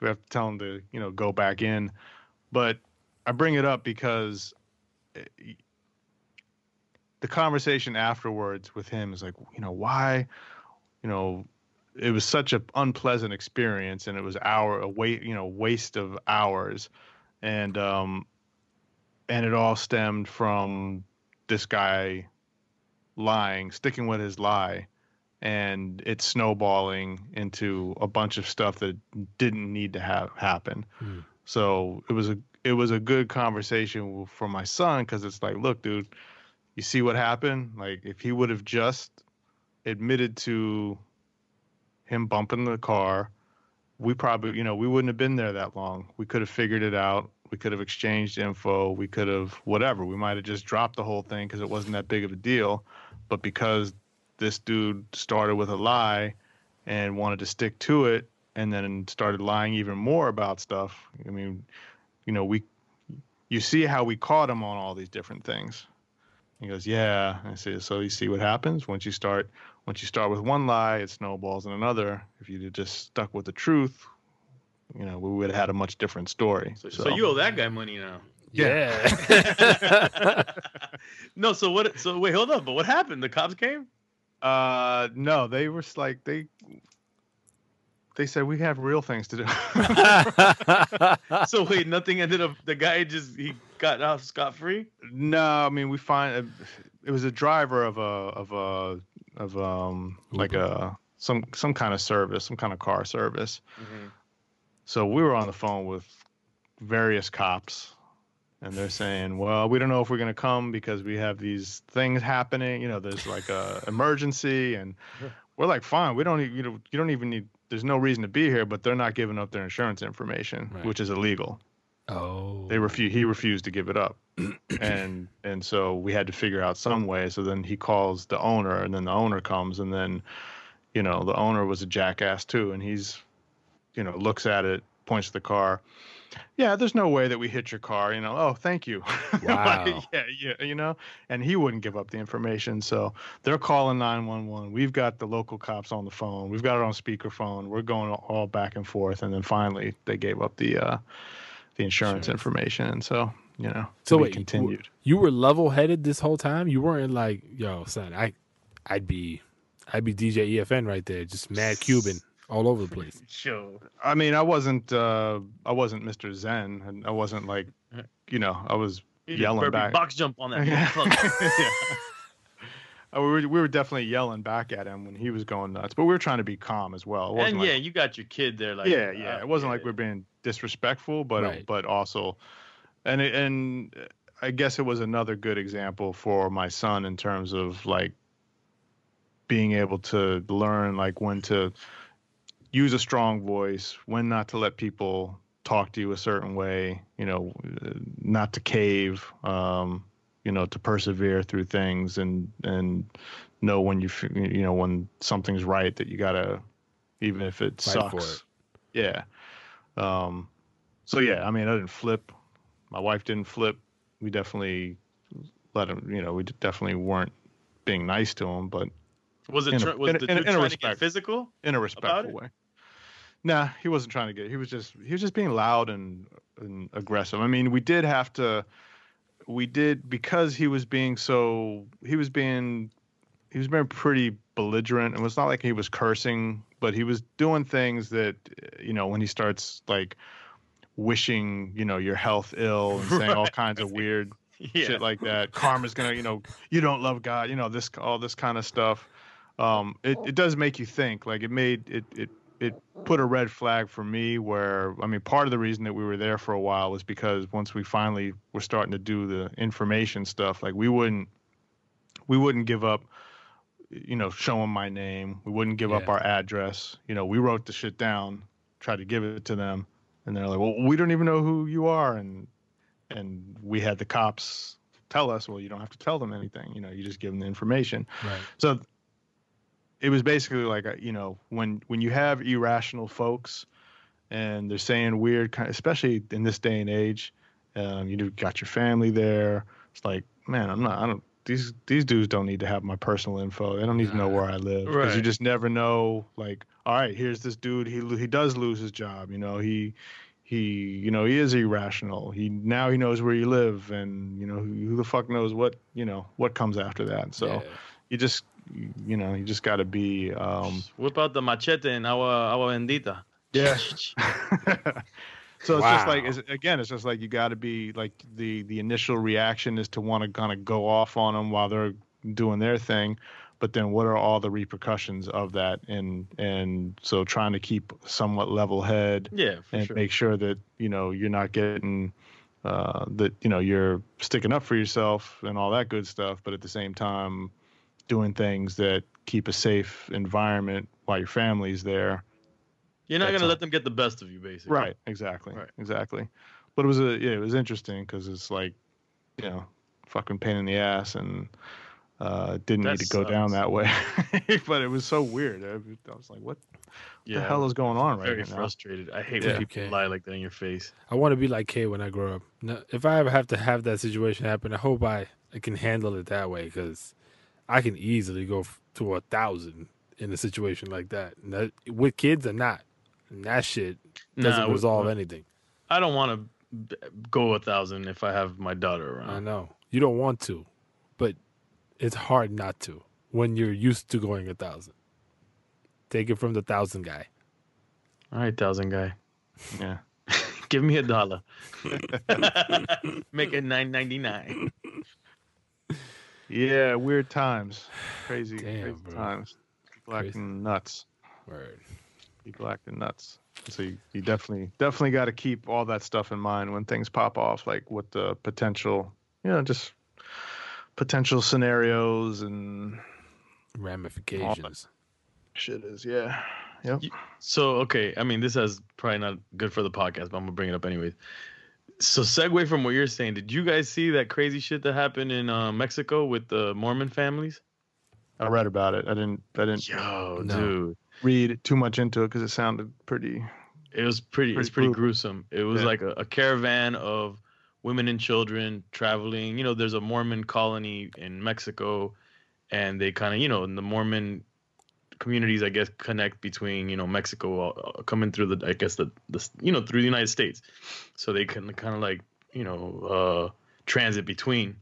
We have to tell him to, you know, go back in. But I bring it up because eh, the conversation afterwards with him is like, you know, why, you know, it was such an unpleasant experience and it was hour a wait, you know, waste of hours. And um and it all stemmed from this guy lying, sticking with his lie and it's snowballing into a bunch of stuff that didn't need to have happen. Hmm. So it was a it was a good conversation for my son because it's like, look, dude, you see what happened? Like if he would have just admitted to him bumping the car, we probably, you know, we wouldn't have been there that long. We could have figured it out. We could have exchanged info. We could have whatever. We might have just dropped the whole thing because it wasn't that big of a deal. But because this dude started with a lie and wanted to stick to it and then started lying even more about stuff. I mean, you know, we you see how we caught him on all these different things. He goes, "Yeah." I say, "So you see what happens once you start once you start with one lie, it snowballs in another. If you just stuck with the truth, you know, we would have had a much different story." So, so you owe that guy money now. yeah. (laughs) No, so what? So wait, hold up. But what happened? The cops came. Uh, no, they were like they. They said we have real things to do. (laughs) So wait, nothing ended up. The guy just he got off scot free. No, I mean we find it was a driver of a of a of um like a some some kind of service, some kind of car service. So we were on the phone with various cops and they're saying, "Well, we don't know if we're going to come because we have these things happening, you know, there's like a (laughs) emergency and we're like, "Fine, we don't you know, you don't even need there's no reason to be here, but they're not giving up their insurance information, Right. which is illegal." oh. they refuse he refused to give it up and and so we had to figure out some way so then he calls the owner and then the owner comes and then you know the owner was a jackass too and he's you know looks at it points to the car. Yeah there's no way that we hit your car you know oh thank you. (laughs) Wow. Like, (laughs) yeah yeah you know and he wouldn't give up the information so they're calling 911 we've got the local cops on the phone. We've got it on speakerphone. We're going all back and forth and then finally they gave up the uh the insurance information and so you know So wait, continued. You were level headed this whole time. You weren't like, yo, son, I, I'd be, I'd be DJ EFN right there, just mad Cuban all over the place. (laughs) Sure. i mean i wasn't uh i wasn't mr zen and i wasn't like you know i was You Yelling back. box jump on that. Yeah. (laughs) motherfucker. yeah. Uh, we, were, we were definitely yelling back at him when he was going nuts but we were trying to be calm as well It wasn't and like- yeah, you got your kid there. Like yeah, yeah. uh, It wasn't yeah. like we're being disrespectful, but Right. but also, and it, and I guess it was another good example for my son in terms of like being able to learn like when to use a strong voice, when not to let people talk to you a certain way, you know, not to cave, um, you know, to persevere through things and and know when you you know when something's right that you gotta even if it Fight sucks. Yeah. Um, so yeah, I mean, I didn't flip. My wife didn't flip. We definitely let him. You know, we definitely weren't being nice to him, but Was it in a- tr- was in the in dude in a trying to get physical? in a respectful way. Nah, he wasn't trying to get. He was just he was just being loud and, and aggressive. I mean, we did have to. We did because he was being so. He was being. He was being pretty belligerent. It was not like he was cursing, but he was doing things that you know when he starts like wishing you know your health ill and saying all kinds of weird (laughs) yeah. shit like that. Karma's gonna, you know, you don't love God, you know, this all this kind of stuff. Um, it, it does make you think. Like it made it it it put a red flag for me where I mean part of the reason that we were there for a while was because once we finally were starting to do the information stuff, like we wouldn't we wouldn't give up you know, showing my name. We wouldn't give up our address. You know, we wrote the shit down, tried to give it to them, and they're like, "Well, we don't even know who you are," and and we had the cops tell us, "Well, you don't have to tell them anything. You know, you just give them the information." Right. So it was basically like, a, you know, when when you have irrational folks and they're saying weird, kind, especially in this day and age, um, you got your family there. It's like, man, I'm not, I don't. These these dudes don't need to have my personal info. They don't need to know where I live because you just never know. Like, all right, here's this dude. He he does lose his job. You know, he he you know he is irrational. He now he knows where you live, and you know who, who the fuck knows what you know what comes after that. So Yeah. you just you know you just got to be um Whip out the machete and agua, agua bendita. yeah. (laughs) (laughs) So it's just like it's, again it's just like you got to be like the the initial reaction is to want to kind of go off on them while they're doing their thing. But then what are all the repercussions of that? And and so trying to keep somewhat level head Yeah, for and sure. make sure that you know you're not getting uh, that you know you're sticking up for yourself and all that good stuff, but at the same time doing things that keep a safe environment while your family's there. You're not gonna let them get the best of you, basically. Right. Exactly. Right. Exactly. But it was a yeah, it was interesting because it's like you know fucking pain in the ass and uh didn't That need to go down that way (laughs) but it was so weird i, I was like what Yeah. the hell is going on right very now frustrated. I hate Yeah. when people Okay. lie like that in your face. I want to be like Kay when I grow up. No, if I ever have to have that situation happen, I hope I, I can handle it that way because I can easily go f- to a thousand in a situation like that. That with kids or not, and that shit doesn't Nah, resolve we- anything. I don't want to go a thousand if I have my daughter around. I know you don't want to, but it's hard not to when you're used to going a thousand. Take it from the thousand guy. All right, thousand guy, (laughs) yeah (laughs) give me a dollar. (laughs) Make it nine ninety nine. Yeah weird times crazy Damn, crazy bro. times people Crazy. acting nuts Word. people acting nuts so you, you definitely definitely got to keep all that stuff in mind when things pop off like what the potential you know just potential scenarios and Ramifications. shit is yeah yep So okay, I mean this is probably not good for the podcast, but I'm gonna bring it up anyways. So segue from what you're saying, did you guys see that crazy shit that happened in uh, Mexico with the Mormon families? i read about it i didn't i didn't Yo, No. dude, read too much into it because it sounded pretty it was pretty. it's Pretty pretty brutal. gruesome. It was Yeah. like a, a caravan of women and children traveling. You know, there's a Mormon colony in Mexico, and they kind of, you know, in the Mormon communities, I guess, connect between you know Mexico uh, coming through the, I guess the the you know through the United States, so they can kind of like you know uh, transit between,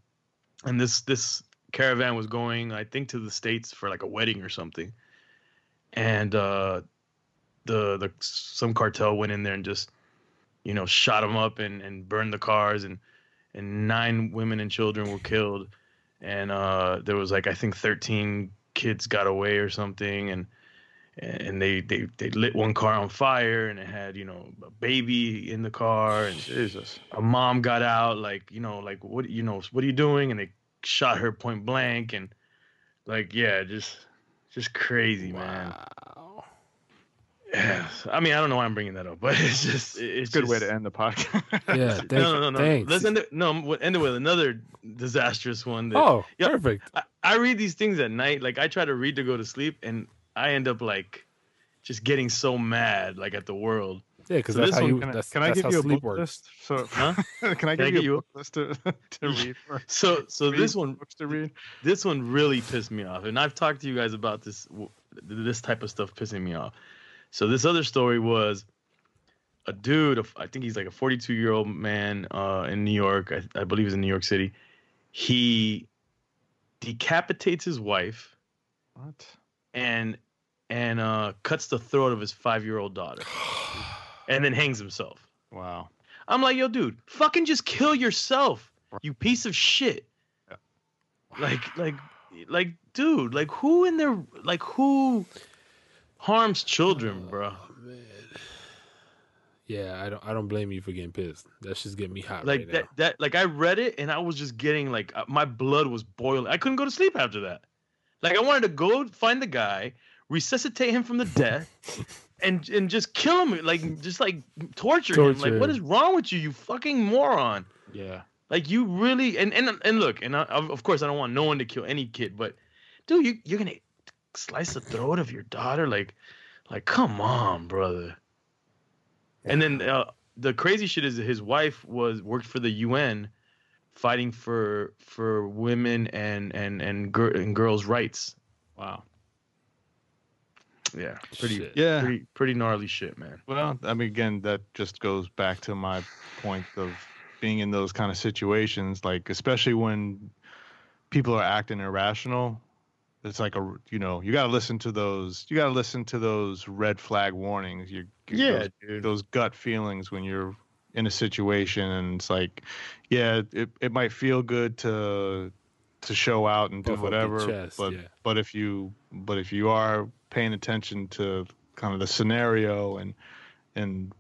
and this this caravan was going, I think, to the states for like a wedding or something, and uh, the the some cartel went in there and just you know shot them up and and burned the cars. And and nine women and children were killed. And uh there was like i think 13 kids got away or something and and they they they lit one car on fire and it had you know a baby in the car and jesus a mom got out like you know like what you know what are you doing and they shot her point blank and like yeah just just crazy man Wow. yeah, I mean, I don't know why I'm bringing that up, but (laughs) it's just it's it's a good way to end the podcast Yeah. (laughs) Thanks, no, no, no, no. Let's end it. No, we'll end it with another disastrous one. That, oh, Yeah. perfect. I, I read these things at night. Like I try to read to go to sleep, and I end up like just getting so mad, like at the world. Yeah, because So that's this how one- you. can I, that's, can I give you a sleep book works. list so Huh? (laughs) can i give I you get a you book list to, (laughs) to (laughs) read for So, so this one, books to read this one really pissed me off, and I've talked to you guys about this, this type of stuff pissing me off. So this other story was a dude. I think he's like a 42 year old man uh, in New York. I, I believe he's in New York City. He decapitates his wife what and and uh, cuts the throat of his five year old daughter, (sighs) and then hangs himself. Wow. I'm like, yo, dude, fucking just kill yourself, you piece of shit. Yeah. Like, like, like, dude, like, who in there, like, who harms children, bro? Yeah, I don't. I don't blame you for getting pissed. That's just getting me hot. Like right that, now. that, like, I read it and I was just getting like, uh, my blood was boiling. I couldn't go to sleep after that. Like, I wanted to go find the guy, resuscitate him from the death, (laughs) and and just kill him, like, just like torture, him. Like, what is wrong with you, you fucking moron? Yeah. Like you really and and and look, and I, of of course I don't want no one to kill any kid, but dude, you you're gonna slice the throat of your daughter, like, like come on, brother. And then uh, the crazy shit is that his wife was worked for the UN, fighting for for women and and and, gir- and girls' rights. Wow. Yeah, pretty Shit. Yeah. pretty pretty gnarly shit, man. Well, I mean, again, that just goes back to my point of being in those kind of situations, like especially when people are acting irrational. It's like a, you know, you got to listen to those. You got to listen to those red flag warnings. You, those, dude. those gut feelings when you're in a situation, and it's like, yeah, it it might feel good to to show out and do Puff whatever, chest, but yeah. but if you but if you are paying attention to kind of the scenario and and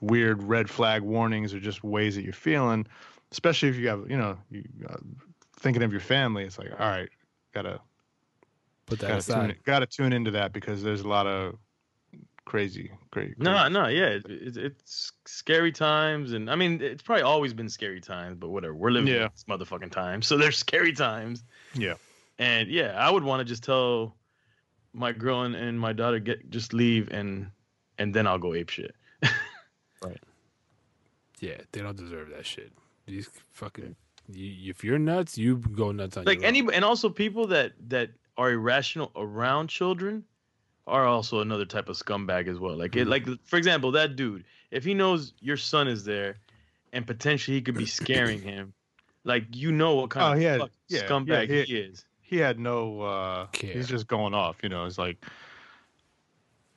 weird red flag warnings or just ways that you're feeling, especially if you have you know you uh, thinking of your family, it's like all right, gotta Put that gotta tune, aside. in- gotta tune into that because there's a lot of crazy, crazy. No, no, yeah, it, it, it's scary times, and I mean, it's probably always been scary times, but whatever. We're living Yeah. in this motherfucking time, so (laughs) there's scary times. Yeah. And yeah, I would want to just tell my girl and, and my daughter get just leave, and and then I'll go ape shit. (laughs) Right. Yeah, they don't deserve that shit. These fucking. You, if you're nuts, you go nuts on like your own. any, and also people that that are irrational around children are also another type of scumbag as well. Like it, Mhm. like for example, that dude, if he knows your son is there, and potentially he could be scaring him, like you know what kind Oh, of he had- fuck yeah, yeah, scumbag he- he is. he had no uh Care. he's just going off you know it's like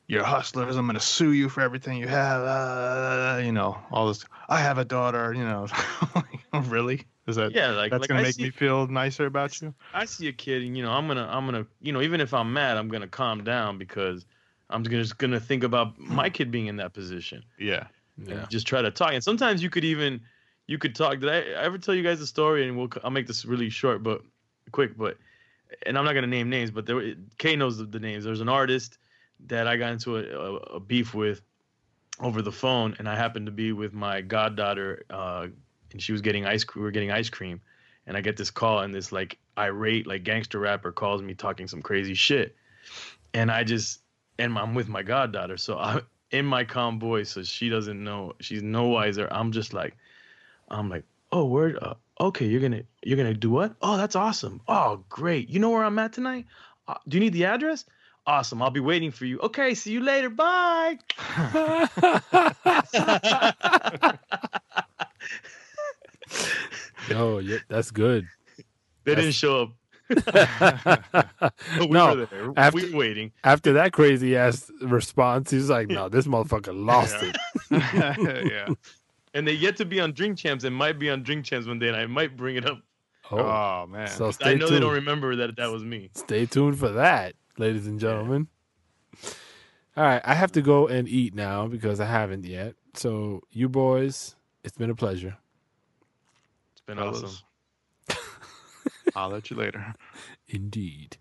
you're hustlers i'm gonna sue you for everything you have uh, you know all this i have a daughter you know (laughs) really is that Yeah, like that's like gonna I make see, me feel nicer about you I see a kid, and you know, I'm gonna, I'm gonna, you know, even if I'm mad, I'm gonna calm down because I'm gonna, just gonna think about my kid being in that position. yeah yeah. just try to talk. And sometimes you could even you could talk. Did I ever tell you guys a story? And we'll I'll make this really short but quick. But and I'm not gonna name names, but there Kay knows the, the names. There's an artist that I got into a, a, a beef with over the phone, and I happened to be with my goddaughter, uh, and she was getting ice. Cream, We were getting ice cream, and I get this call, and this like irate like gangster rapper calls me talking some crazy shit, and I just and I'm with my goddaughter, so I'm in my calm voice, so she doesn't know. She's no wiser. I'm just like, I'm like, oh, word. Uh, okay, you're gonna you're gonna do what? Oh, that's awesome. Oh, great. You know where I'm at tonight? Uh, do you need the address? Awesome. I'll be waiting for you. Okay, see you later. Bye. (laughs) (laughs) (laughs) (laughs) oh, yeah, that's good. They didn't show up. (laughs) (laughs) We no, were there. after- we were waiting. after that crazy ass response, he's like, "No, this motherfucker lost Yeah. it." yeah And they yet to be on Drink Champs. It might be on Drink Champs one day, and I might bring it up. Oh, oh man so I know tuned. they don't remember that that was me. Stay tuned for that, ladies and gentlemen. All right, I have to go and eat now because I haven't yet. So, you boys, it's been a pleasure. It's been fellas. awesome. (laughs) i'll let you later Indeed.